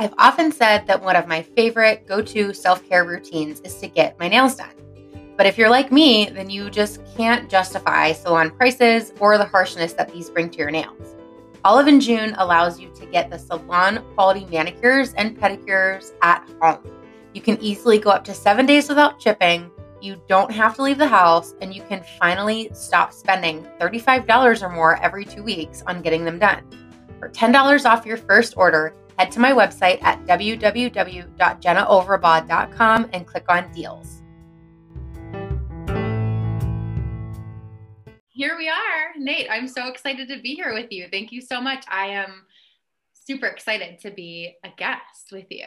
I've often said that one of my favorite go to self care routines is to get my nails done. But if you're like me, then you just can't justify salon prices or the harshness that these bring to your nails. Olive and June allows you to get the salon quality manicures and pedicures at home. You can easily go up to seven days without chipping. You don't have to leave the house, and you can finally stop spending $35 or more every two weeks on getting them done. For $10 off your first order, head to my website at www.jennaoverbaugh.com and click on deals. Here we are, Nate. I'm so excited to be here with you. Thank you so much. I am super excited to be a guest with you.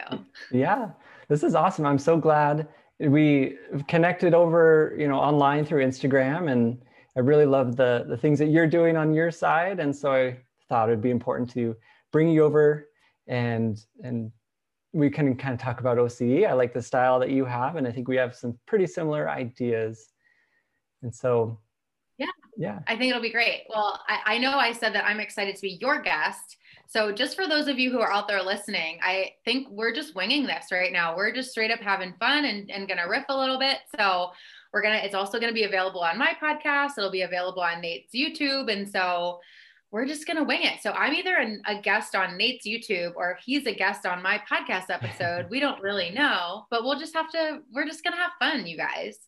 Yeah, this is awesome. I'm so glad we connected over, you know, online through Instagram and I really love the the things that you're doing on your side and so I thought it'd be important to bring you over and and we can kind of talk about OCD. I like the style that you have, and I think we have some pretty similar ideas. And so, yeah, yeah, I think it'll be great. Well, I, I know I said that I'm excited to be your guest. So, just for those of you who are out there listening, I think we're just winging this right now. We're just straight up having fun and, and gonna riff a little bit. So, we're gonna, it's also gonna be available on my podcast. It'll be available on Nate's YouTube. And so, we're just going to wing it. So I'm either an, a guest on Nate's YouTube or he's a guest on my podcast episode. we don't really know, but we'll just have to, we're just going to have fun, you guys.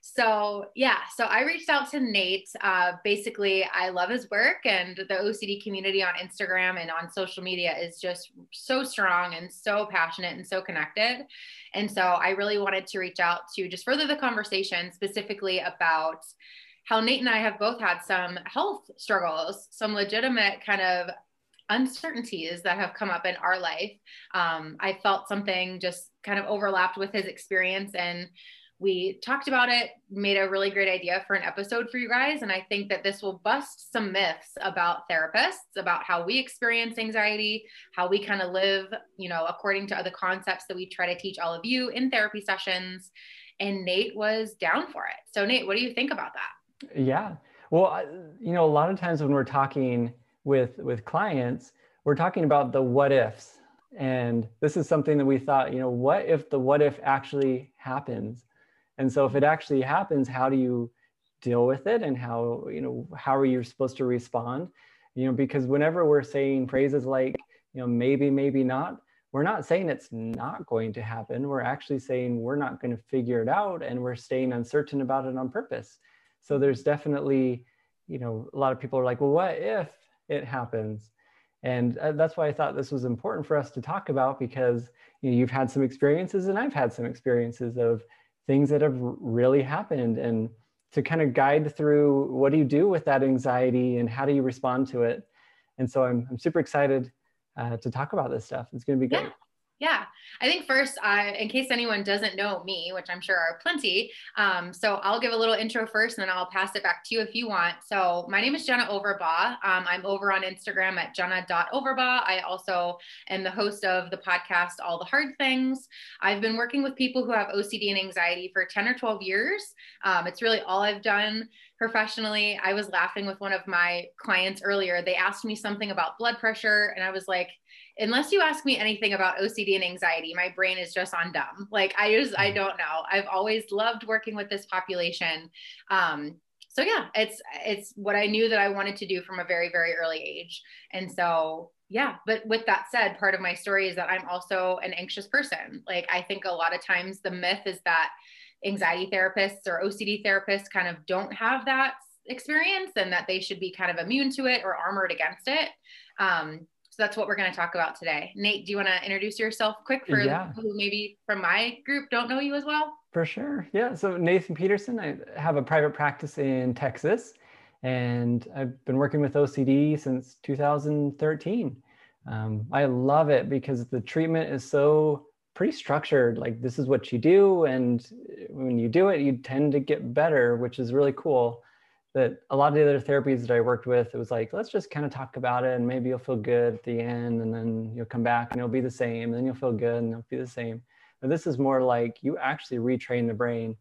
So, yeah, so I reached out to Nate. Uh, basically, I love his work, and the OCD community on Instagram and on social media is just so strong and so passionate and so connected. And so, I really wanted to reach out to just further the conversation specifically about how Nate and I have both had some health struggles, some legitimate kind of uncertainties that have come up in our life. Um, I felt something just kind of overlapped with his experience and we talked about it, made a really great idea for an episode for you guys. And I think that this will bust some myths about therapists, about how we experience anxiety, how we kind of live, you know, according to other concepts that we try to teach all of you in therapy sessions. And Nate was down for it. So, Nate, what do you think about that? Yeah. Well, you know, a lot of times when we're talking with with clients, we're talking about the what ifs. And this is something that we thought, you know, what if the what if actually happens? And so if it actually happens, how do you deal with it and how, you know, how are you supposed to respond? You know, because whenever we're saying phrases like, you know, maybe, maybe not, we're not saying it's not going to happen. We're actually saying we're not going to figure it out and we're staying uncertain about it on purpose. So there's definitely, you know, a lot of people are like, well, what if it happens? And uh, that's why I thought this was important for us to talk about because you know, you've had some experiences and I've had some experiences of things that have really happened and to kind of guide through what do you do with that anxiety and how do you respond to it. And so I'm, I'm super excited uh, to talk about this stuff. It's going to be great. Yeah. Yeah, I think first, uh, in case anyone doesn't know me, which I'm sure are plenty, um, so I'll give a little intro first, and then I'll pass it back to you if you want. So my name is Jenna Overbaugh. Um, I'm over on Instagram at jenna.overbaugh. I also am the host of the podcast All the Hard Things. I've been working with people who have OCD and anxiety for 10 or 12 years. Um, it's really all I've done professionally. I was laughing with one of my clients earlier. They asked me something about blood pressure, and I was like, unless you ask me anything about OCD and anxiety, my brain is just on dumb. Like I just, I mm-hmm. don't know. I've always loved working with this population. Um, so yeah, it's it's what I knew that I wanted to do from a very very early age. And so yeah, but with that said, part of my story is that I'm also an anxious person. Like I think a lot of times the myth is that anxiety therapists or OCD therapists kind of don't have that experience and that they should be kind of immune to it or armored against it. Um, so that's what we're going to talk about today. Nate, do you want to introduce yourself quick for yeah. who maybe from my group don't know you as well? For sure. Yeah. So Nathan Peterson, I have a private practice in Texas and I've been working with OCD since 2013. Um, I love it because the treatment is so pretty structured. Like this is what you do, and when you do it, you tend to get better, which is really cool that a lot of the other therapies that I worked with, it was like, let's just kind of talk about it and maybe you'll feel good at the end and then you'll come back and it'll be the same. And then you'll feel good and it'll be the same. But this is more like you actually retrain the brain.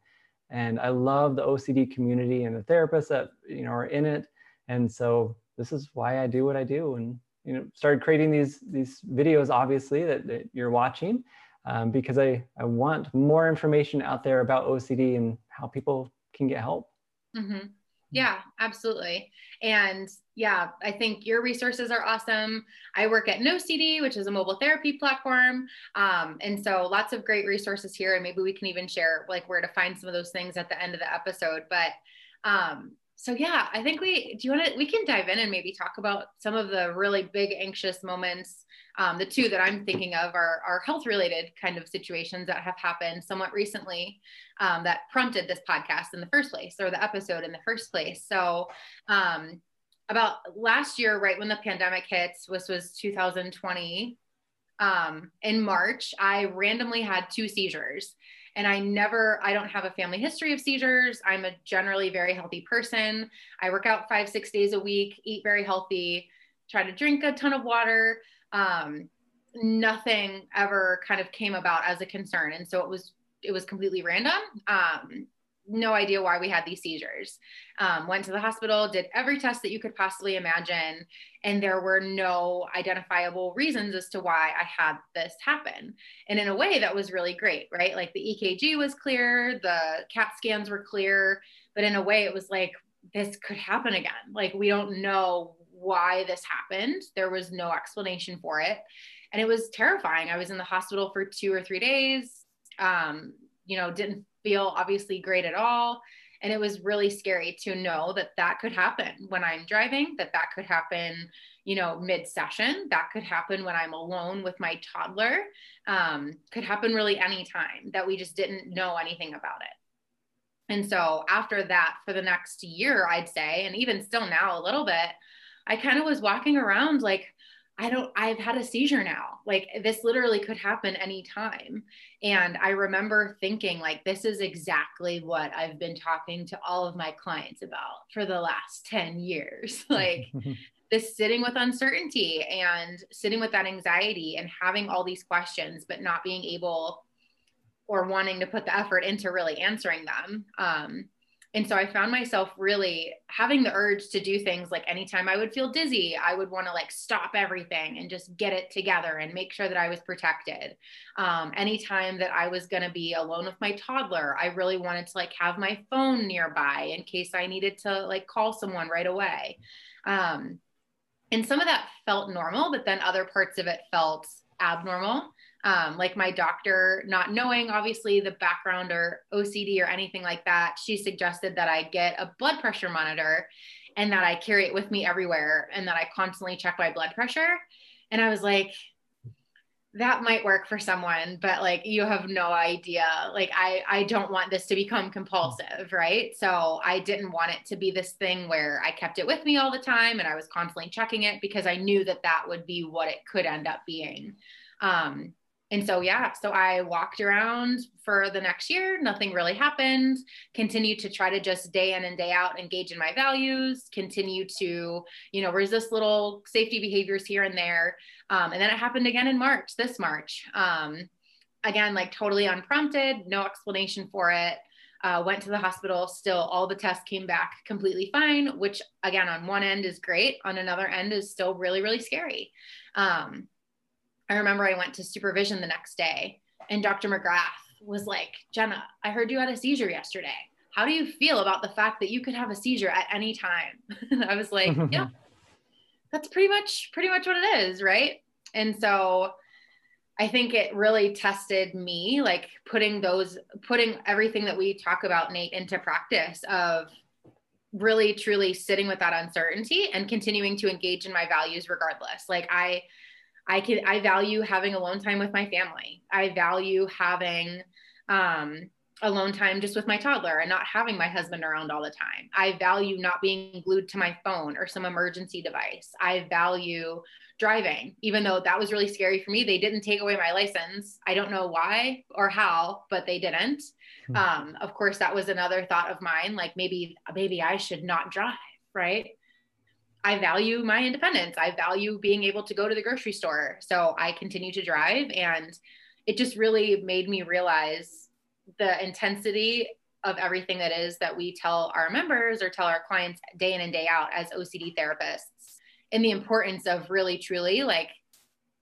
And I love the OCD community and the therapists that, you know, are in it. And so this is why I do what I do. And, you know, started creating these, these videos, obviously, that, that you're watching um, because I, I want more information out there about OCD and how people can get help. Mm-hmm. Yeah, absolutely. And yeah, I think your resources are awesome. I work at NoCD, which is a mobile therapy platform. Um, and so lots of great resources here. And maybe we can even share like where to find some of those things at the end of the episode. But um, so yeah, I think we do you want to we can dive in and maybe talk about some of the really big anxious moments. Um, the two that I'm thinking of are, are health related kind of situations that have happened somewhat recently um, that prompted this podcast in the first place or the episode in the first place. So um, about last year, right when the pandemic hits, this was 2020. Um, in March, I randomly had two seizures and I never, I don't have a family history of seizures. I'm a generally very healthy person. I work out five, six days a week, eat very healthy, try to drink a ton of water. Um, nothing ever kind of came about as a concern. And so it was, it was completely random. Um, no idea why we had these seizures. Um, went to the hospital, did every test that you could possibly imagine, and there were no identifiable reasons as to why I had this happen. And in a way, that was really great, right? Like the EKG was clear, the CAT scans were clear, but in a way, it was like, this could happen again. Like, we don't know why this happened. There was no explanation for it. And it was terrifying. I was in the hospital for two or three days. Um, you know, didn't feel obviously great at all. And it was really scary to know that that could happen when I'm driving, that that could happen, you know, mid session, that could happen when I'm alone with my toddler, um, could happen really anytime that we just didn't know anything about it. And so after that, for the next year, I'd say, and even still now a little bit, I kind of was walking around like, I don't, I've had a seizure now. Like this literally could happen anytime. And I remember thinking, like, this is exactly what I've been talking to all of my clients about for the last 10 years. like, this sitting with uncertainty and sitting with that anxiety and having all these questions, but not being able or wanting to put the effort into really answering them. Um, and so I found myself really having the urge to do things like anytime I would feel dizzy, I would want to like stop everything and just get it together and make sure that I was protected. Um, anytime that I was going to be alone with my toddler, I really wanted to like have my phone nearby in case I needed to like call someone right away. Um, and some of that felt normal, but then other parts of it felt abnormal um, like my doctor not knowing obviously the background or ocd or anything like that she suggested that i get a blood pressure monitor and that i carry it with me everywhere and that i constantly check my blood pressure. And i was like that might work for someone but like you have no idea. Like i i don't want this to become compulsive right? So i didn't want it to be this thing where i kept it with me all the time and i was constantly checking it because i knew that that would be what it could end up being. Um and so, yeah, so I walked around for the next year. Nothing really happened. Continued to try to just day in and day out engage in my values, continue to, you know, resist little safety behaviors here and there. Um, and then it happened again in March, this March. Um, again, like totally unprompted, no explanation for it. Uh, went to the hospital. Still, all the tests came back completely fine, which again, on one end is great. On another end is still really, really scary. Um, I remember I went to supervision the next day and Dr. McGrath was like, Jenna, I heard you had a seizure yesterday. how do you feel about the fact that you could have a seizure at any time? I was like, yeah, that's pretty much pretty much what it is, right? And so I think it really tested me, like putting those, putting everything that we talk about, Nate, into practice of really truly sitting with that uncertainty and continuing to engage in my values regardless. Like I, I can, I value having alone time with my family. I value having, um, alone time just with my toddler and not having my husband around all the time. I value not being glued to my phone or some emergency device. I value driving, even though that was really scary for me. They didn't take away my license. I don't know why or how, but they didn't. Hmm. Um, of course, that was another thought of mine. Like maybe, maybe I should not drive, right? I value my independence. I value being able to go to the grocery store. So I continue to drive. And it just really made me realize the intensity of everything that is that we tell our members or tell our clients day in and day out as OCD therapists and the importance of really truly like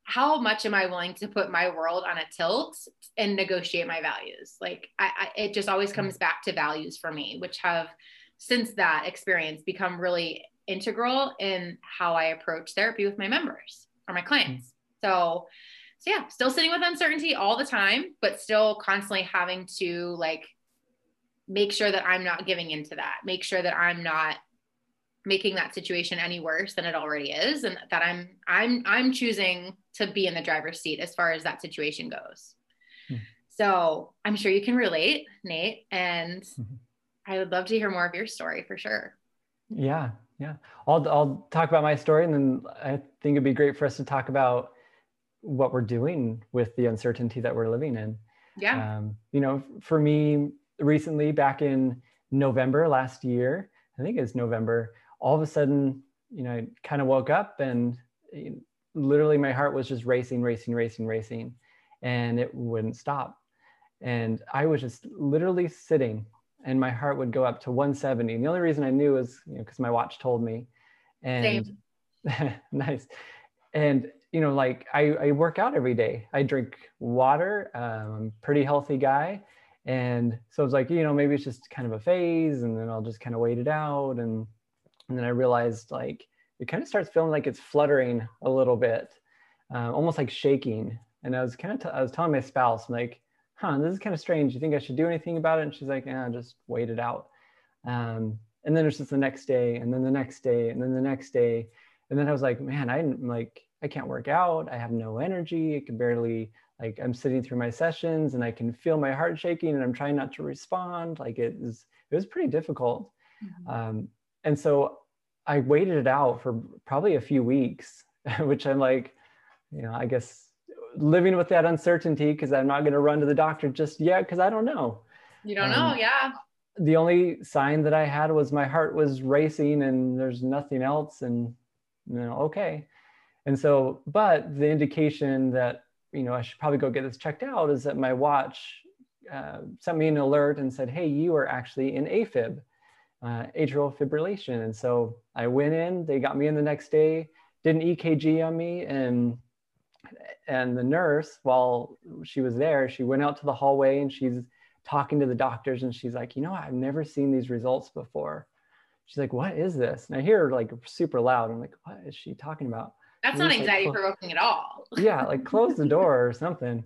how much am I willing to put my world on a tilt and negotiate my values? Like I, I, it just always comes back to values for me, which have since that experience become really integral in how I approach therapy with my members or my clients. So, so yeah, still sitting with uncertainty all the time, but still constantly having to like make sure that I'm not giving into that, make sure that I'm not making that situation any worse than it already is and that i'm i'm i'm choosing to be in the driver's seat as far as that situation goes hmm. so i'm sure you can relate nate and mm-hmm. i would love to hear more of your story for sure yeah yeah. I'll i'll talk about my story and then i think it'd be great for us to talk about what we're doing with the uncertainty that we're living in. Yeah. Um, you know for me recently back in november last year i think it's november all of a sudden, you know, I kind of woke up and literally my heart was just racing, racing, racing, racing, and it wouldn't stop. And I was just literally sitting and my heart would go up to 170. And the only reason I knew was, you know, because my watch told me. And nice. And, you know, like I, I work out every day. I drink water. Um, I'm a pretty healthy guy. And so it's like, you know, maybe it's just kind of a phase and then I'll just kind of wait it out. And and then I realized like it kind of starts feeling like it's fluttering a little bit, uh, almost like shaking. And I was kind of, t- I was telling my spouse, I'm like, huh, this is kind of strange. You think I should do anything about it? And she's like, yeah, just wait it out. Um, and then it's just the next day and then the next day and then the next day. And then I was like, man, I'm like, I can't work out. I have no energy. I can barely like I'm sitting through my sessions and I can feel my heart shaking and I'm trying not to respond. Like it is, it was pretty difficult. Mm-hmm. Um, and so I waited it out for probably a few weeks, which I'm like, you know, I guess living with that uncertainty because I'm not going to run to the doctor just yet because I don't know. You don't um, know, yeah. The only sign that I had was my heart was racing and there's nothing else, and you know, okay. And so, but the indication that you know I should probably go get this checked out is that my watch uh, sent me an alert and said, "Hey, you are actually in AFib." uh, atrial fibrillation. And so I went in, they got me in the next day, did an EKG on me and and the nurse, while she was there, she went out to the hallway and she's talking to the doctors and she's like, you know, I've never seen these results before. She's like, what is this? And I hear her like super loud. I'm like, what is she talking about? That's not anxiety like, provoking at all. yeah, like close the door or something.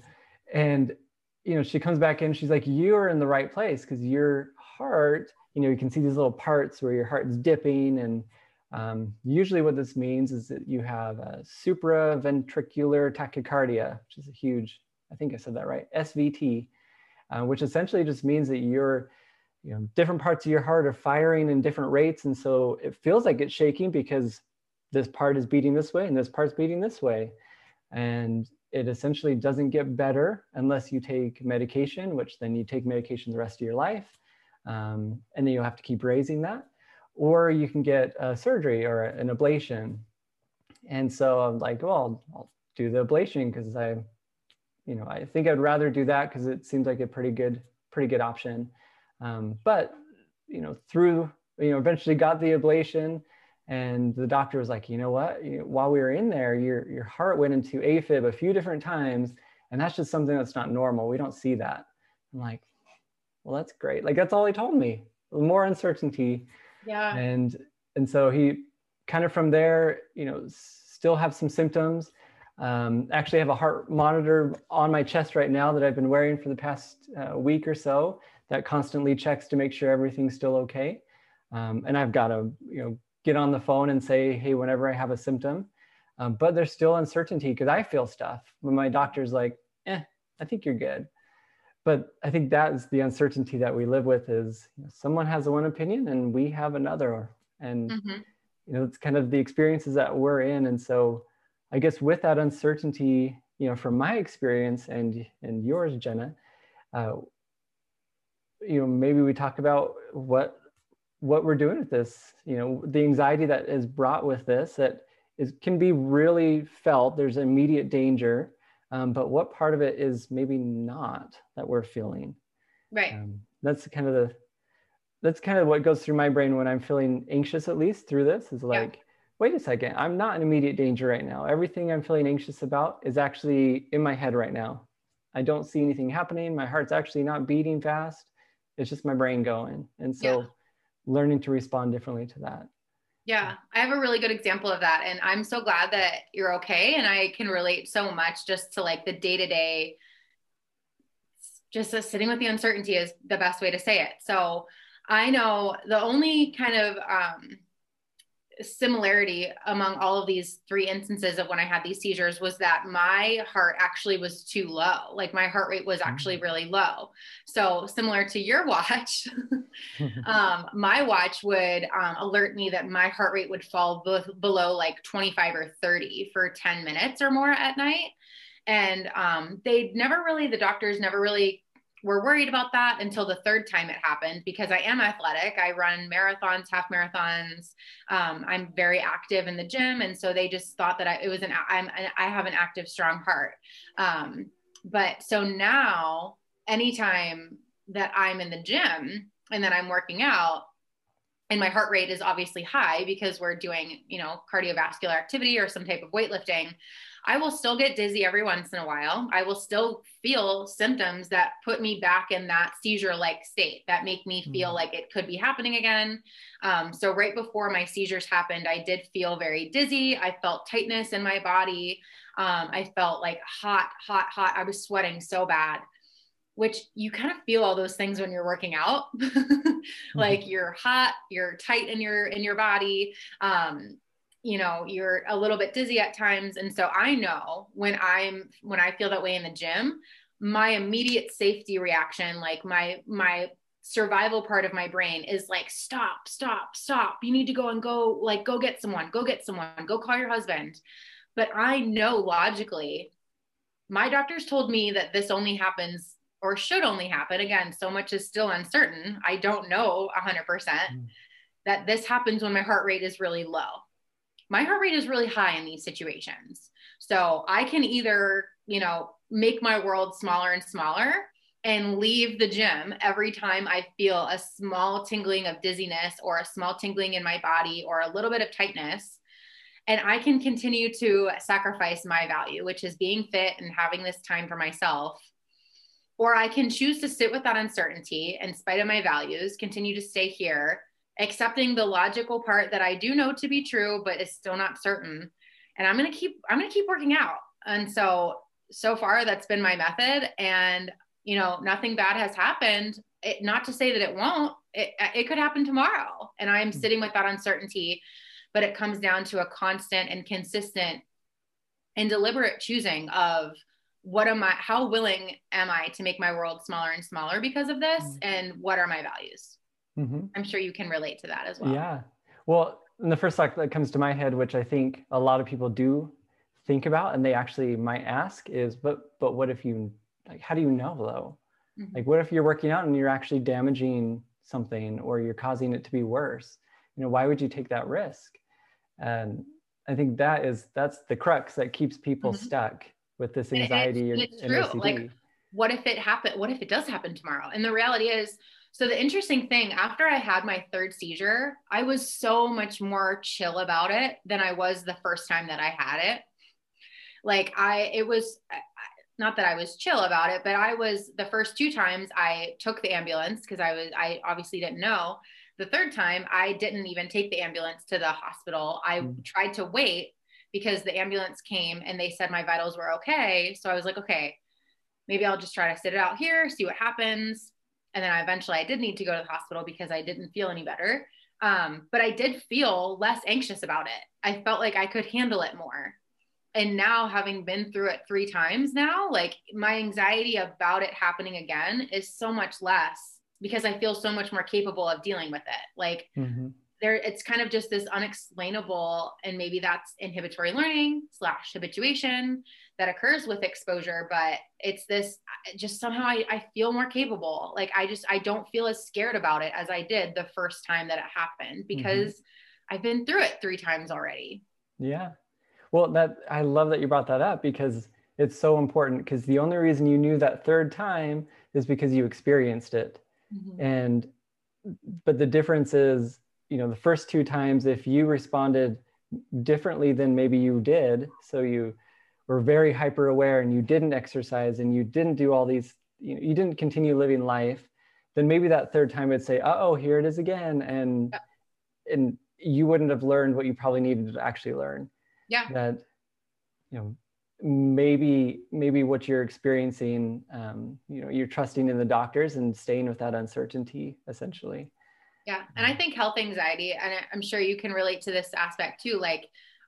And you know, she comes back in, she's like, you're in the right place because your heart you know, you can see these little parts where your heart's dipping. And um, usually what this means is that you have a supraventricular tachycardia, which is a huge, I think I said that right, SVT, uh, which essentially just means that you're, you know, different parts of your heart are firing in different rates. And so it feels like it's shaking because this part is beating this way and this part's beating this way. And it essentially doesn't get better unless you take medication, which then you take medication the rest of your life. Um, and then you'll have to keep raising that. Or you can get a surgery or an ablation. And so I'm like, well, I'll do the ablation because I, you know, I think I'd rather do that because it seems like a pretty good, pretty good option. Um, but, you know, through, you know, eventually got the ablation and the doctor was like, you know what, you know, while we were in there, your, your heart went into AFib a few different times. And that's just something that's not normal. We don't see that. I'm like, well, that's great. Like that's all he told me. more uncertainty. Yeah. And and so he kind of from there, you know, still have some symptoms. Um, actually, have a heart monitor on my chest right now that I've been wearing for the past uh, week or so that constantly checks to make sure everything's still okay. Um, and I've got to, you know, get on the phone and say, hey, whenever I have a symptom. Um, but there's still uncertainty because I feel stuff when my doctor's like, eh, I think you're good. But I think that is the uncertainty that we live with is you know, someone has one opinion and we have another. And, mm-hmm. you know, it's kind of the experiences that we're in. And so I guess with that uncertainty, you know, from my experience and, and yours, Jenna, uh, you know, maybe we talk about what what we're doing with this you know the anxiety that is brought with this that is can be really felt there's immediate danger um, but what part of it is maybe not that we're feeling? Right. Um, that's kind of the that's kind of what goes through my brain when i'm feeling anxious at least through this is like yeah. wait a second i'm not in immediate danger right now. Everything i'm feeling anxious about is actually in my head right now. I don't see anything happening. My heart's actually not beating fast. It's just my brain going. And so yeah. learning to respond differently to that. Yeah, I have a really good example of that. And I'm so glad that you're okay. And I can relate so much just to like the day to day, just sitting with the uncertainty is the best way to say it. So I know the only kind of um, similarity among all of these three instances of when I had these seizures was that my heart actually was too low. Like my heart rate was actually mm. really low. So similar to your watch, um, my watch would um, alert me that my heart rate would fall both below like 25 or 30 for 10 minutes or more at night. And um, they never really, the doctors never really were worried about that until the third time it happened because I am athletic. I run marathons, half marathons. Um, I'm very active in the gym, and so they just thought that I, it was an I'm I have an active, strong heart. Um, but so now, anytime that I'm in the gym and that I'm working out, and my heart rate is obviously high because we're doing you know cardiovascular activity or some type of weightlifting I will still get dizzy every once in a while. I will still feel symptoms that put me back in that seizure like state that make me feel mm-hmm. like it could be happening again. Um, so, right before my seizures happened, I did feel very dizzy. I felt tightness in my body. Um, I felt like hot, hot, hot. I was sweating so bad which you kind of feel all those things when you're working out like mm-hmm. you're hot you're tight in your in your body um, you know you're a little bit dizzy at times. And so i know when i'm when i feel that way in the gym my immediate safety reaction like my my survival part of my brain is like stop stop stop. You need to go and go like go get someone go get someone go call your husband. But i know logically my doctors told me that this only happens or should only happen. Again so much is still uncertain. I don't know 100% mm. that this happens when my heart rate is really low my heart rate is really high in these situations. So I can either, you know, make my world smaller and smaller and leave the gym every time I feel a small tingling of dizziness or a small tingling in my body or a little bit of tightness. And I can continue to sacrifice my value, which is being fit and having this time for myself. Or I can choose to sit with that uncertainty in spite of my values, continue to stay here accepting the logical part that I do know to be true, but is still not certain. And I'm going to keep, I'm to keep working out. And so, so far that's been my method. And, you know, nothing bad has happened. It, not to say that it won't, it, it could happen tomorrow. And I'm hmm. sitting with that uncertainty, but it comes down to a constant and consistent and deliberate choosing of what am I, how willing am I to make my world smaller and smaller because of this? Mm-hmm. And what are my values? Mm-hmm. I'm sure you can relate to that as well. Yeah. Well, the first thought that comes to my head, which I think a lot of people do think about and they actually might ask is, but but what if you like how do you know though? Mm-hmm. Like what if you're working out and you're actually damaging something or you're causing it to be worse? You know, why would you take that risk? And I think that is that's the crux that keeps people mm-hmm. stuck with this anxiety and it's, and it's true. Like what if it happen what if it does happen tomorrow? And the reality is so the interesting thing, after I had my third seizure, I was so much more chill about it than I was the first time that I had it. Like I, it was, not that I was chill about it, but I was the first two times I took the ambulance because I was, I obviously didn't know. The third time, I didn't even take the ambulance to the hospital. I mm. tried to wait because the ambulance came and they said my vitals were okay. So I was like, okay, maybe I'll just try to sit it out here, see what happens. And then I eventually I did need to go to the hospital because I didn't feel any better. Um, but I did feel less anxious about it. I felt like I could handle it more. And now, having been through it three times now, like my anxiety about it happening again is so much less because I feel so much more capable of dealing with it. Like, mm-hmm. there, it's kind of just this unexplainable, and maybe that's inhibitory learning slash habituation that occurs with exposure but it's this just somehow I, I feel more capable like i just i don't feel as scared about it as i did the first time that it happened mm-hmm. because mm-hmm. i've been through it three times already yeah well that i love that you brought that up because it's so important because the only reason you knew that third time is because you experienced it mm-hmm. and but the difference is you know the first two times if you responded differently than maybe you did so you were very hyper aware and you didn't exercise and you didn't do all these you, know, you didn't continue living life then maybe that third time it'd say uh oh here it is again and yeah. and you wouldn't have learned what you probably needed to actually learn. Yeah. That you know maybe maybe what you're experiencing um, you know you're trusting in the doctors and staying with that uncertainty essentially. Yeah and i think health anxiety and i'm sure you can relate to this aspect too like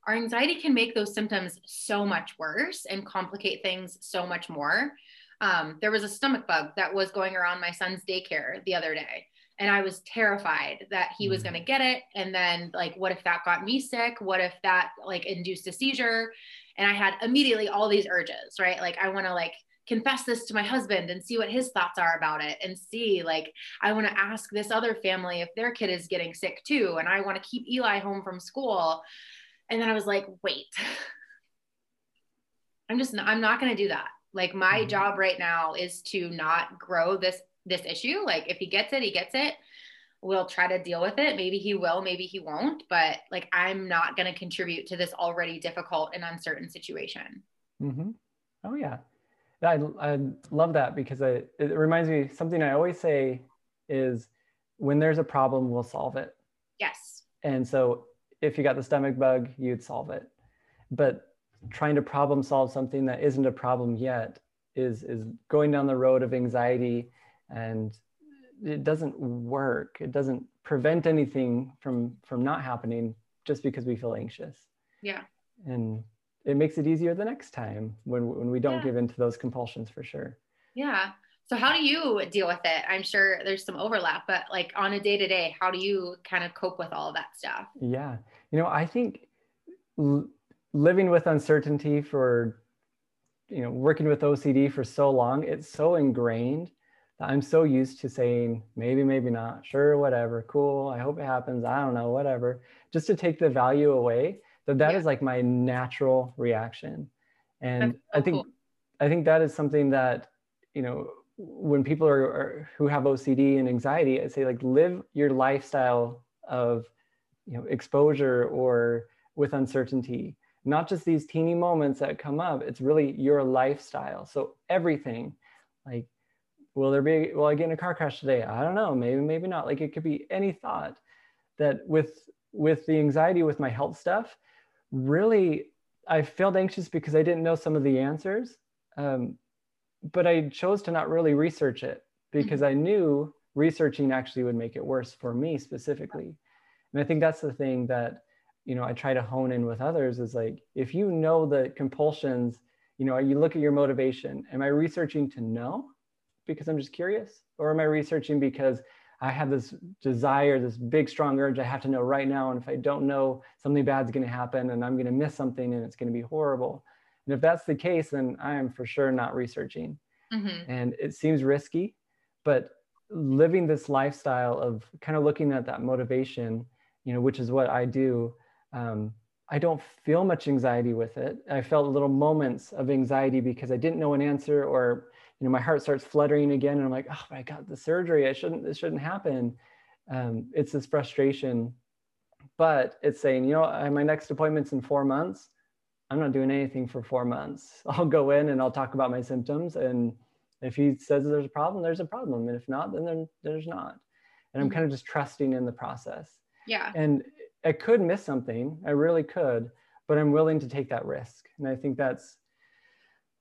our anxiety can make those symptoms so much worse and complicate things so much more. Um, there was a stomach bug that was going around my son's daycare the other day. And I was terrified that he was mm. going to get it. And then, like, what if that got me sick? What if that, like, induced a seizure? And I had immediately all these urges, right? Like, I want to, like, confess this to my husband and see what his thoughts are about it and see like i want to ask this other family if their kid is getting sick too and i want to keep eli home from school and then I was like, wait, I'm just, not, I'm not going to do that. Like my mm-hmm. job right now is to not grow this, this issue. Like if he gets it, he gets it. We'll try to deal with it. Maybe he will, maybe he won't, but like, I'm not going to contribute to this already difficult and uncertain situation. Mm-hmm. Oh yeah. I, I love that because I, it reminds me something I always say is when there's a problem, we'll solve it. Yes. And so if you got the stomach bug, you'd solve it. But trying to problem solve something that isn't a problem yet is is going down the road of anxiety and it doesn't work. It doesn't prevent anything from from not happening just because we feel anxious. Yeah. And it makes it easier the next time when when we don't yeah. give in to those compulsions for sure. Yeah. So how do you deal with it? I'm sure there's some overlap, but like on a day to day, how do you kind of cope with all of that stuff? Yeah. You know, I think l- living with uncertainty for you know, working with OCD for so long, it's so ingrained that I'm so used to saying maybe maybe not, sure, whatever, cool, I hope it happens, I don't know, whatever, just to take the value away. That that yeah. is like my natural reaction. And so I think cool. I think that is something that, you know, when people are, are, who have OCD and anxiety, I say like live your lifestyle of you know exposure or with uncertainty. Not just these teeny moments that come up. It's really your lifestyle. So everything, like, will there be? Will I get in a car crash today? I don't know. Maybe, maybe not. Like it could be any thought. That with with the anxiety with my health stuff, really, I felt anxious because I didn't know some of the answers. Um, but I chose to not really research it because mm-hmm. I knew researching actually would make it worse for me specifically. And I think that's the thing that, you know, I try to hone in with others is like, if you know the compulsions, you know, you look at your motivation. Am I researching to know because I'm just curious? Or am I researching because I have this desire, this big, strong urge I have to know right now. And if I don't know, something bad's going to happen and I'm going to miss something and it's going to be horrible. And if that's the case, then I am for sure not researching. Mm-hmm. And it seems risky, but living this lifestyle of kind of looking at that motivation, you know, which is what I do. Um, I don't feel much anxiety with it. I felt little moments of anxiety because I didn't know an answer, or you know, my heart starts fluttering again, and I'm like, oh, I got the surgery. I shouldn't. This shouldn't happen. Um, it's this frustration, but it's saying, you know, my next appointment's in four months I'm not doing anything for four months. I'll go in and I'll talk about my symptoms. And if he says there's a problem, there's a problem. And if not, then there, there's not. And I'm mm-hmm. kind of just trusting in the process. Yeah. And I could miss something. I really could, but I'm willing to take that risk. And I think that's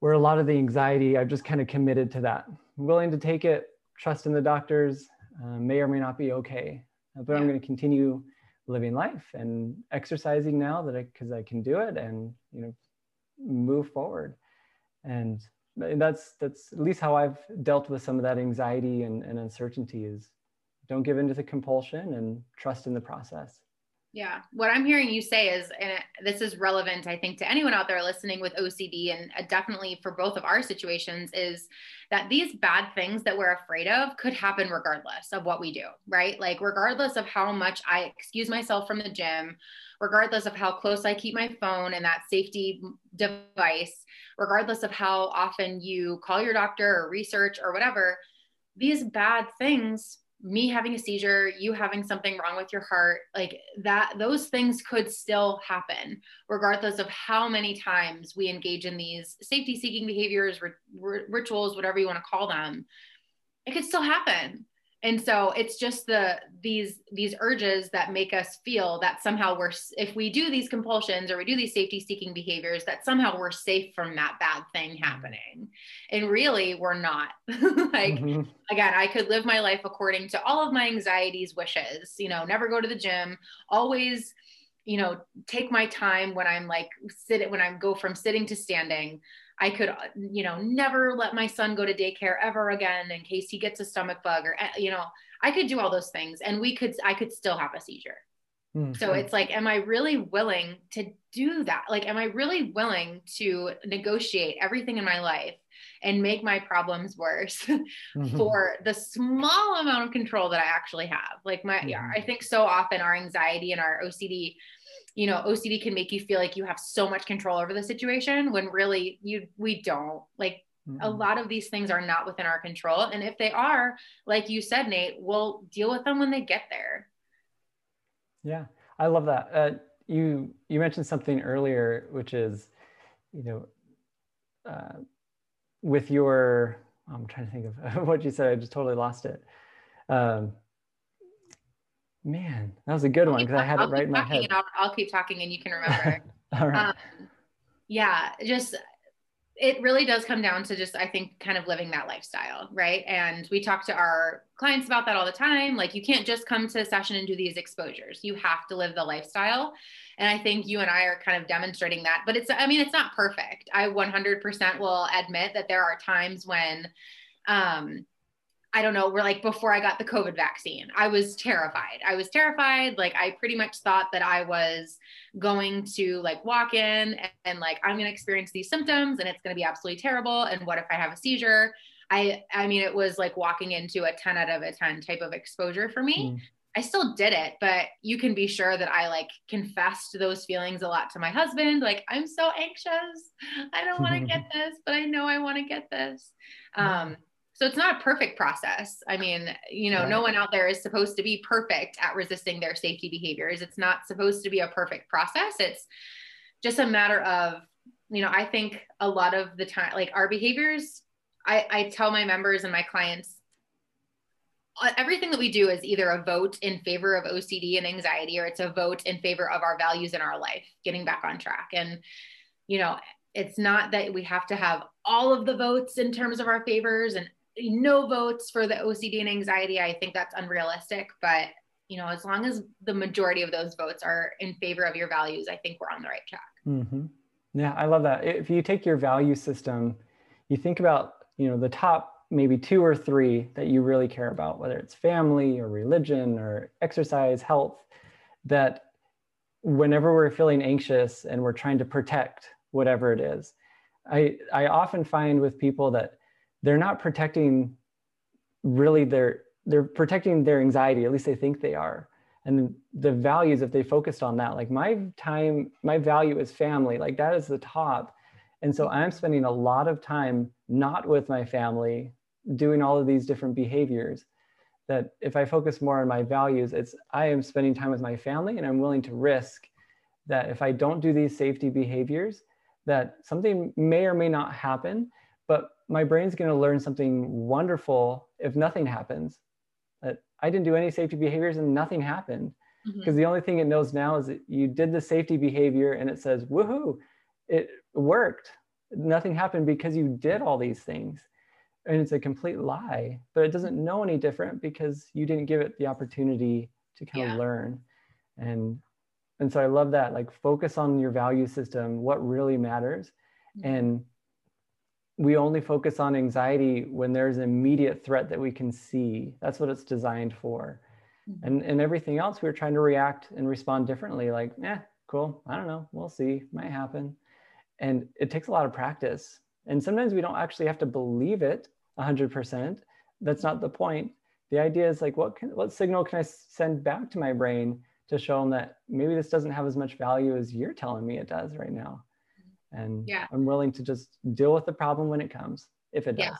where a lot of the anxiety, I've just kind of committed to that. I'm willing to take it, trust in the doctors, uh, may or may not be okay. But yeah. I'm going to continue living life and exercising now that I because I can do it and you know move forward. And that's that's at least how I've dealt with some of that anxiety and, and uncertainty is don't give in to the compulsion and trust in the process yeah. What I'm hearing you say is, and this is relevant, I think, to anyone out there listening with OCD, and uh, definitely for both of our situations, is that these bad things that we're afraid of could happen regardless of what we do, right? Like, regardless of how much I excuse myself from the gym, regardless of how close I keep my phone and that safety device, regardless of how often you call your doctor or research or whatever, these bad things me having a seizure, you having something wrong with your heart, like that, those things could still happen, regardless of how many times we engage in these safety seeking behaviors, rituals, whatever you want to call them. It could still happen and so it's just the these these urges that make us feel that somehow we're if we do these compulsions or we do these safety seeking behaviors that somehow we're safe from that bad thing mm-hmm. happening and really we're not like mm-hmm. again i could live my life according to all of my anxieties wishes you know never go to the gym always you know take my time when i'm like sit when i go from sitting to standing I could, uh, you know, never let my son go to daycare ever again in case he gets a stomach bug or, eh, you know, I could do all those things and we could, I could still have a seizure. Mm-hmm. So it's like, am I really willing to do that? Like, am I really willing to negotiate everything in my life and make my problems worse mm-hmm. for the small amount of control that I actually have? Like, my, mm-hmm. yeah, I think so often our anxiety and our OCD you know ocd can make you feel like you have so much control over the situation when really you we don't. Like mm-hmm. a lot of these things are not within our control. And if they are like you said nate we'll deal with them when they get there. Yeah i love that. Uh, you you mentioned something earlier which is you know uh, with your i'm trying to think of what you said i just totally lost it. Um, Man, that was a good one because I had I'll it right in my head. I'll, I'll, keep talking and you can remember. All right. Um, yeah, just it really does come down to just I think kind of living that lifestyle, right? And we talk to our clients about that all the time. Like you can't just come to a session and do these exposures. You have to live the lifestyle. And I think you and I are kind of demonstrating that. But it's I mean it's not perfect. I 100% will admit that there are times when um I don't know, we're like before I got the COVID vaccine, I was terrified. I was terrified. Like I pretty much thought that I was going to like walk in and, and like I'm going to experience these symptoms and it's going to be absolutely terrible. And what if I have a seizure? I I mean, it was like walking into a 10 out of a 10 type of exposure for me. Mm. I still did it, but you can be sure that I like confessed those feelings a lot to my husband. Like, I'm so anxious. I don't want to get this, but I know I want to get this. Um, so it's not a perfect process. I mean, you know, right. no one out there is supposed to be perfect at resisting their safety behaviors. It's not supposed to be a perfect process. It's just a matter of, you know, I think a lot of the time, like our behaviors, I, I tell my members and my clients, uh, everything that we do is either a vote in favor of OCD and anxiety, or it's a vote in favor of our values in our life, getting back on track. And, you know, it's not that we have to have all of the votes in terms of our favors and no votes for the OCD and anxiety. I think that's unrealistic, but you know, as long as the majority of those votes are in favor of your values, I think we're on the right track. Mm-hmm. Yeah, I love that. If you take your value system, you think about, you know, the top maybe two or three that you really care about, whether it's family or religion or exercise, health, that whenever we're feeling anxious and we're trying to protect whatever it is, I, I often find with people that they're not protecting really their they're protecting their anxiety at least they think they are. And the values if they focused on that like my time my value is family like that is the top. And so i'm spending a lot of time not with my family doing all of these different behaviors that if i focus more on my values it's i am spending time with my family and i'm willing to risk that if i don't do these safety behaviors that something may or may not happen, but my brain's going to learn something wonderful if nothing happens. That I didn't do any safety behaviors and nothing happened. Because mm-hmm. the only thing it knows now is that you did the safety behavior and it says, woohoo, it worked. Nothing happened because you did all these things. And it's a complete lie, but it doesn't know any different because you didn't give it the opportunity to kind yeah. of learn. And and so I love that. Like focus on your value system, what really matters. Mm-hmm. And we only focus on anxiety when there's an immediate threat that we can see. That's what it's designed for. Mm-hmm. And and everything else we're trying to react and respond differently, like, yeah, cool. I don't know. We'll see. Might happen. And it takes a lot of practice. And sometimes we don't actually have to believe it 100%. That's not the point. The idea is like, what can, what signal can I send back to my brain to show them that maybe this doesn't have as much value as you're telling me it does right now? And yeah. I'm willing to just deal with the problem when it comes, if it does. Yeah.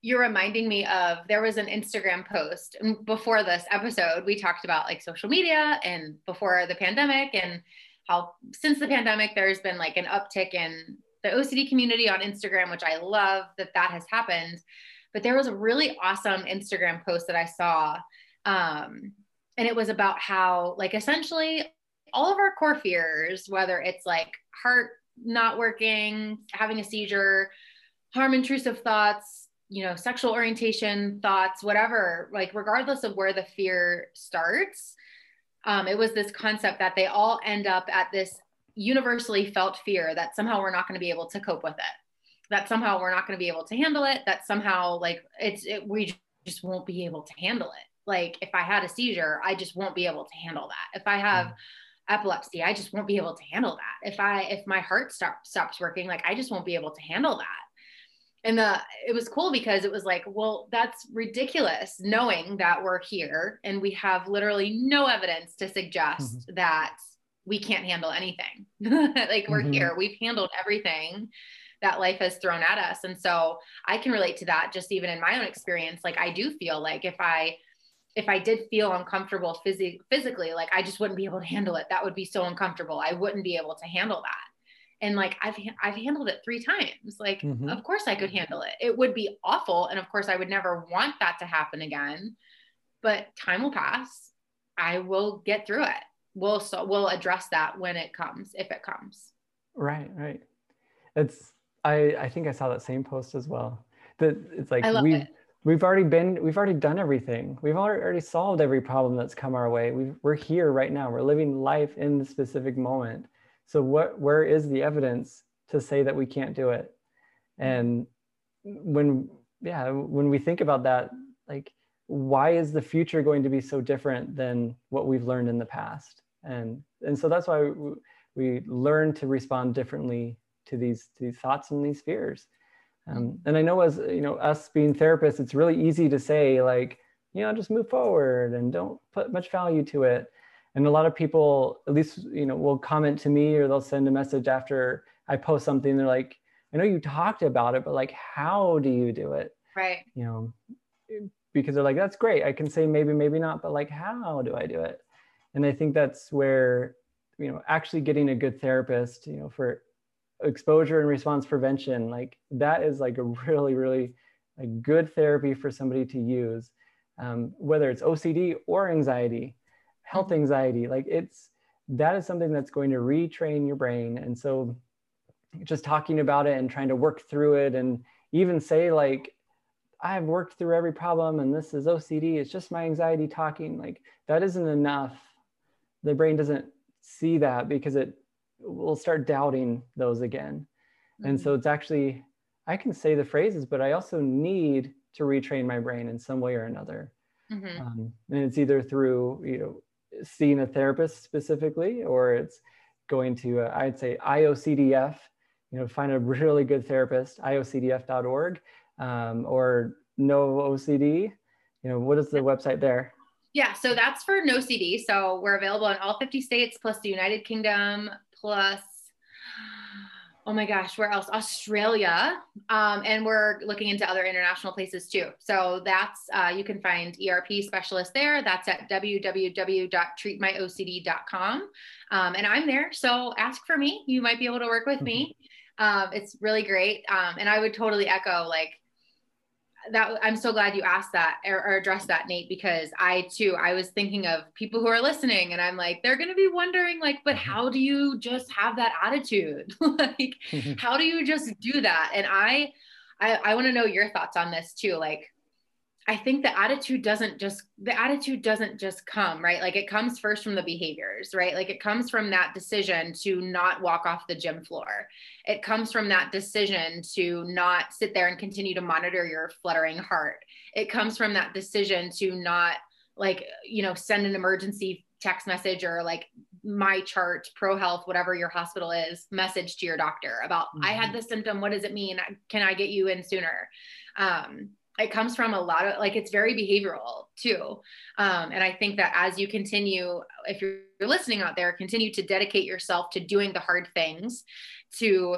You're reminding me of there was an Instagram post before this episode. We talked about like social media and before the pandemic and how since the pandemic there's been like an uptick in the OCD community on Instagram, which I love that that has happened. But there was a really awesome Instagram post that I saw. Um, and it was about how, like, essentially all of our core fears, whether it's like heart not working, having a seizure, harm intrusive thoughts, you know, sexual orientation thoughts, whatever, like, regardless of where the fear starts, um, it was this concept that they all end up at this universally felt fear that somehow we're not going to be able to cope with it that somehow we're not going to be able to handle it that somehow like it's it, we just won't be able to handle it like if i had a seizure i just won't be able to handle that if i have mm. Epilepsy i just won't be able to handle that if i if my heart stop, stops working like i just won't be able to handle that and the it was cool because it was like well that's ridiculous knowing that we're here and we have literally no evidence to suggest mm-hmm. that we can't handle anything. like we're mm-hmm. here, we've handled everything that life has thrown at us. And so I can relate to that just even in my own experience. Like I do feel like if I if I did feel uncomfortable phys- physically, like I just wouldn't be able to handle it. That would be so uncomfortable. I wouldn't be able to handle that. And like I've I've handled it 3 times. Like mm-hmm. of course I could handle it. It would be awful and of course I would never want that to happen again. But time will pass. I will get through it we'll so we'll address that when it comes if it comes right right it's i i think i saw that same post as well that it's like we it. We've already been we've already done everything. We've already solved every problem that's come our way. We we're here right now. We're living life in the specific moment. So what where is the evidence to say that we can't do it? And when yeah when we think about that like why is the future going to be so different than what we've learned in the past? And and so that's why we learn to respond differently to these to these thoughts and these fears um, and i know as you know us being therapists it's really easy to say like you know just move forward and don't put much value to it. And a lot of people at least you know will comment to me or they'll send a message after i post something. They're like i know you talked about it but like how do you do it? Right. You know because they're like that's great. I can say maybe maybe not but like how do i do it? And i think that's where you know actually getting a good therapist you know for exposure and response prevention like that is like a really really a good therapy for somebody to use um, whether it's ocd or anxiety health mm-hmm. anxiety like it's that is something that's going to retrain your brain and so just talking about it and trying to work through it and even say like i've worked through every problem and this is ocd it's just my anxiety talking like that isn't enough the brain doesn't see that because it will start doubting those again. Mm-hmm. And so mm-hmm. it's actually, I can say the phrases, but I also need to retrain my brain in some way or another. Mm-hmm. Um, and it's either through, you know, seeing a therapist specifically, or it's going to, uh, I'd say IOCDF, you know, find a really good therapist, iocdf.org, um, or no OCD. You know, what is the website there? Yeah, so that's for NoCD. So we're available in all 50 states plus the United Kingdom plus oh my gosh, where else? Australia. Um, and we're looking into other international places too. So that's, uh, you can find ERP specialist there. That's at www.treatmyocd.com. Um, and I'm there. So ask for me. You might be able to work with me. Um, it's really great. Um, and I would totally echo like that. I'm so glad you asked that or, or addressed that, Nate, because I too, I was thinking of people who are listening and I'm like, they're to be wondering like, but mm-hmm. how do you just have that attitude? like, how do you just do that? And I, I, I want to know your thoughts on this too. Like, I think the attitude doesn't just the attitude doesn't just come, right? Like it comes first from the behaviors, right? Like it comes from that decision to not walk off the gym floor. It comes from that decision to not sit there and continue to monitor your fluttering heart. It comes from that decision to not like, you know, send an emergency text message or like MyChart pro health whatever your hospital is message to your doctor about mm-hmm. i had mm-hmm. this symptom what does it mean can i get you in sooner um, it comes from a lot of like it's very behavioral too. Um, and i think that as you continue if you're, you're listening out there continue to dedicate yourself to doing the hard things to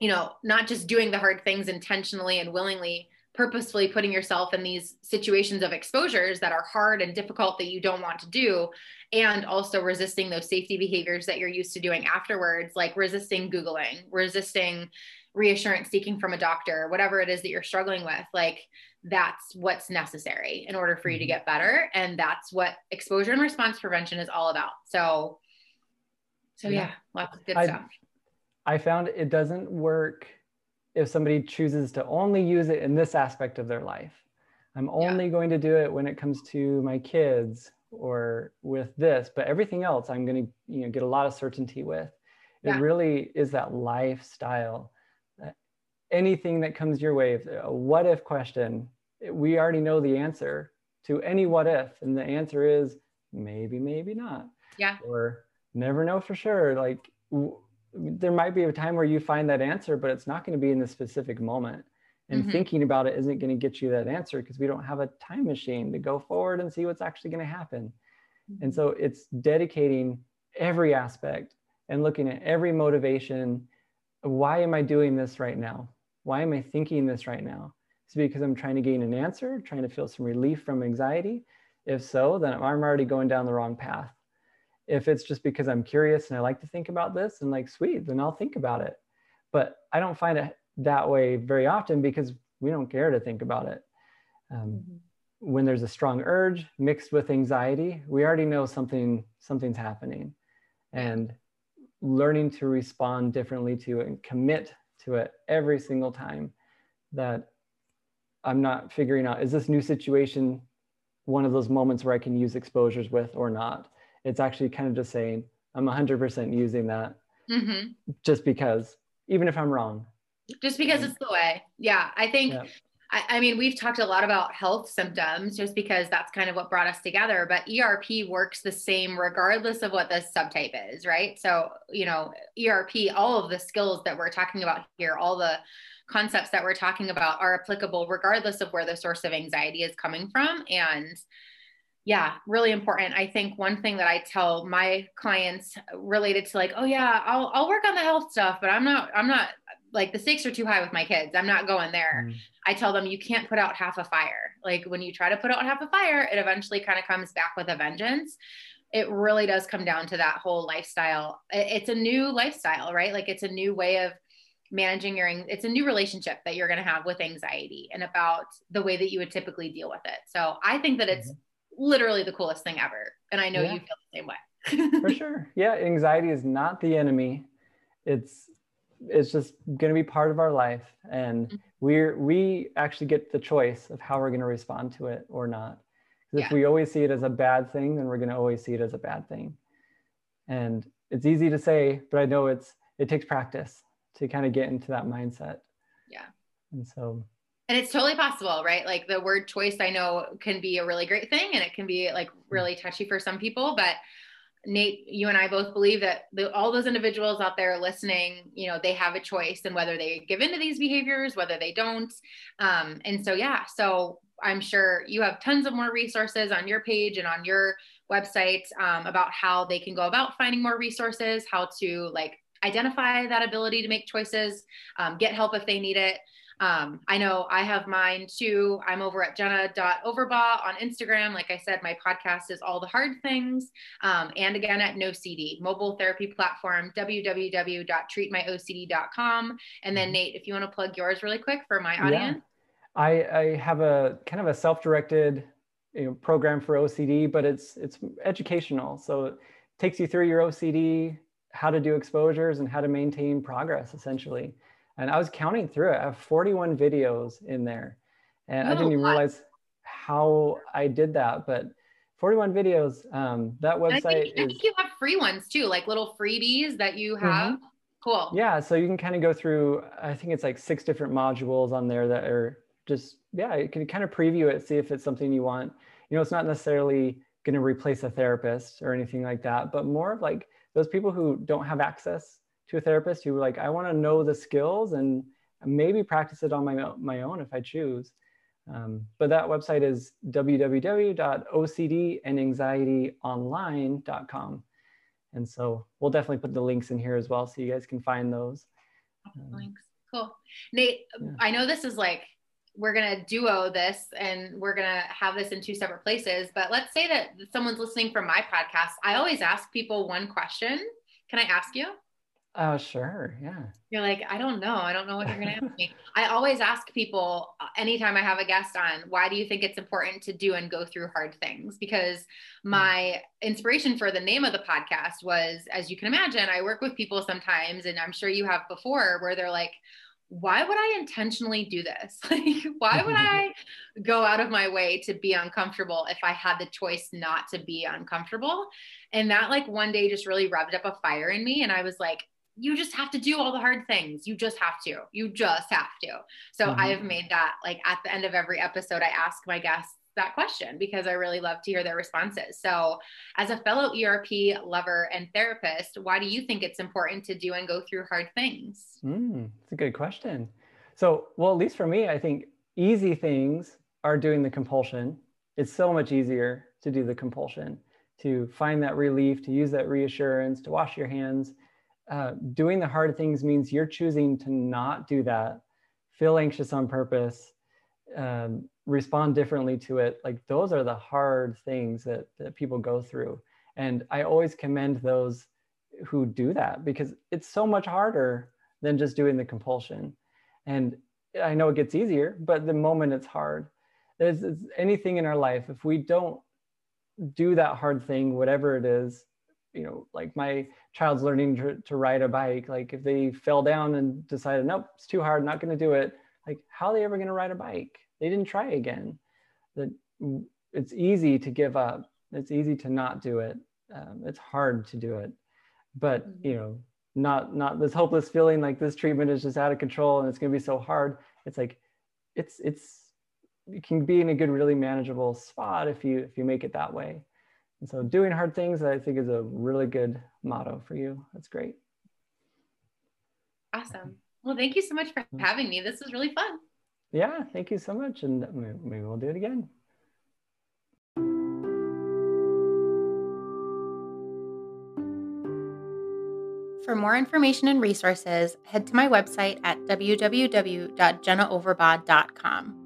you know not just doing the hard things intentionally and willingly purposefully putting yourself in these situations of exposures that are hard and difficult that you don't want to do and also resisting those safety behaviors that you're used to doing afterwards like resisting googling resisting reassurance seeking from a doctor whatever it is that you're struggling with like that's what's necessary in order for you to mm-hmm. get better and that's what exposure and response prevention is all about so so yeah, yeah lots of good I, stuff i found it doesn't work if somebody chooses to only use it in this aspect of their life. I'm only yeah. going to do it when it comes to my kids or with this, but everything else I'm going to you know get a lot of certainty with. It yeah. really is that lifestyle. Anything that comes your way, a what if question, we already know the answer to any what if, and the answer is maybe, maybe not. Yeah. Or never know for sure. Like there might be a time where you find that answer, but it's not going to be in the specific moment. And mm-hmm. thinking about it isn't going to get you that answer because we don't have a time machine to go forward and see what's actually going to happen. Mm-hmm. And so it's dedicating every aspect and looking at every motivation. Why am I doing this right now? Why am I thinking this right now? Is it because I'm trying to gain an answer, trying to feel some relief from anxiety? If so, then I'm already going down the wrong path if it's just because I'm curious and I like to think about this and like, sweet, then I'll think about it. But I don't find it that way very often because we don't care to think about it. Um, mm-hmm. When there's a strong urge mixed with anxiety, we already know something something's happening, and learning to respond differently to it and commit to it every single time that I'm not figuring out is this new situation one of those moments where I can use exposures with or not it's actually kind of just saying i'm 100% using that mm-hmm. just because even if i'm wrong just because it's the way yeah i think yeah. I, I, mean we've talked a lot about health symptoms just because that's kind of what brought us together but erp works the same regardless of what the subtype is right so you know erp all of the skills that we're talking about here all the concepts that we're talking about are applicable regardless of where the source of anxiety is coming from and yeah, really important. I think one thing that I tell my clients related to like, oh yeah, I'll I'll work on the health stuff, but I'm not I'm not like the stakes are too high with my kids. I'm not going there. Mm. I tell them you can't put out half a fire. Like when you try to put out half a fire, it eventually kind of comes back with a vengeance. It really does come down to that whole lifestyle. It's a new lifestyle, right? Like it's a new way of managing your it's a new relationship that you're going to have with anxiety and about the way that you would typically deal with it. So I think that it's mm-hmm literally the coolest thing ever. And I know yeah. you feel the same way. For sure. Yeah. Anxiety is not the enemy. It's, it's just going to be part of our life. And mm-hmm. we're, we actually get the choice of how we're going to respond to it or not. Because if we always see it as a bad thing, then we're going to always see it as a bad thing. And it's easy to say, but I know it's, it takes practice to kind of get into that mindset. Yeah. And so and it's totally possible right like the word choice i know can be a really great thing and it can be like really touchy for some people but nate you and i both believe that the, all those individuals out there listening you know they have a choice and whether they give into these behaviors whether they don't. Um, and so yeah so i'm sure you have tons of more resources on your page and on your website um, about how they can go about finding more resources how to like identify that ability to make choices um, get help if they need it Um, I know I have mine too. I'm over at jenna.overbaugh on Instagram. Like I said, my podcast is All the Hard Things. Um, and again at NoCD, mobile therapy platform, www.treatmyocd.com. And then, mm-hmm. Nate, if you want to plug yours really quick for my audience. Yeah. I, I have a kind of a self directed you know, program for OCD, but it's it's educational. So it takes you through your OCD, how to do exposures, and how to maintain progress essentially. And I was counting through it. I have 41 videos in there, and I didn't even realize how I did that. But 41 videos. Um, that website. I think, is, I think you have free ones too, like little freebies that you have. Mm-hmm. Cool. Yeah, so you can kind of go through. I think it's like six different modules on there that are just yeah, you can kind of preview it, see if it's something you want. You know, it's not necessarily going to replace a therapist or anything like that, but more of like those people who don't have access to a therapist who like I want to know the skills and maybe practice it on my my own if I choose. Um, but that website is www.ocdandanxietyonline.com. And so we'll definitely put the links in here as well so you guys can find those. Links. Cool. Nate, yeah. I know this is like we're going to duo this and we're going to have this in two separate places. But let's say that someone's listening from my podcast. I always ask people one question. Can I ask you? Oh, sure. Yeah. You're like, I don't know. I don't know what you're going to ask me. I always ask people uh, anytime I have a guest on, why do you think it's important to do and go through hard things? Because hmm. my inspiration for the name of the podcast was, as you can imagine, I work with people sometimes, and I'm sure you have before, where they're like, why would I intentionally do this? Like, why would I go out of my way to be uncomfortable if I had the choice not to be uncomfortable? And that, like, one day just really rubbed up a fire in me. And I was like, you just have to do all the hard things. You just have to. You just have to. So mm-hmm. I have made that like at the end of every episode, I ask my guests, that question because I really love to hear their responses. So, as a fellow ERP lover and therapist, why do you think it's important to do and go through hard things? Mm, that's a good question. So, well, at least for me, I think easy things are doing the compulsion. It's so much easier to do the compulsion, to find that relief, to use that reassurance, to wash your hands. Uh, doing the hard things means you're choosing to not do that, feel anxious on purpose, um, respond differently to it. Like those are the hard things that, that people go through. And i always commend those who do that because it's so much harder than just doing the compulsion. And i know it gets easier but the moment it's hard. There's anything in our life if we don't do that hard thing whatever it is you know like my child's learning to, to ride a bike like if they fell down and decided nope it's too hard not going to do it like how are they ever going to ride a bike? They didn't try again. That it's easy to give up. It's easy to not do it. Um, it's hard to do it. But you mm-hmm. know not not this hopeless feeling like this treatment is just out of control and it's going to be so hard. It's like it's it's you can be in a good really manageable spot if you if you make it that way and so doing hard things i think is a really good motto for you that's great awesome well thank you so much for having me this was really fun yeah, thank you so much. And maybe we'll do it again. For more information and resources, head to my website at www.jennaoverbaugh.com.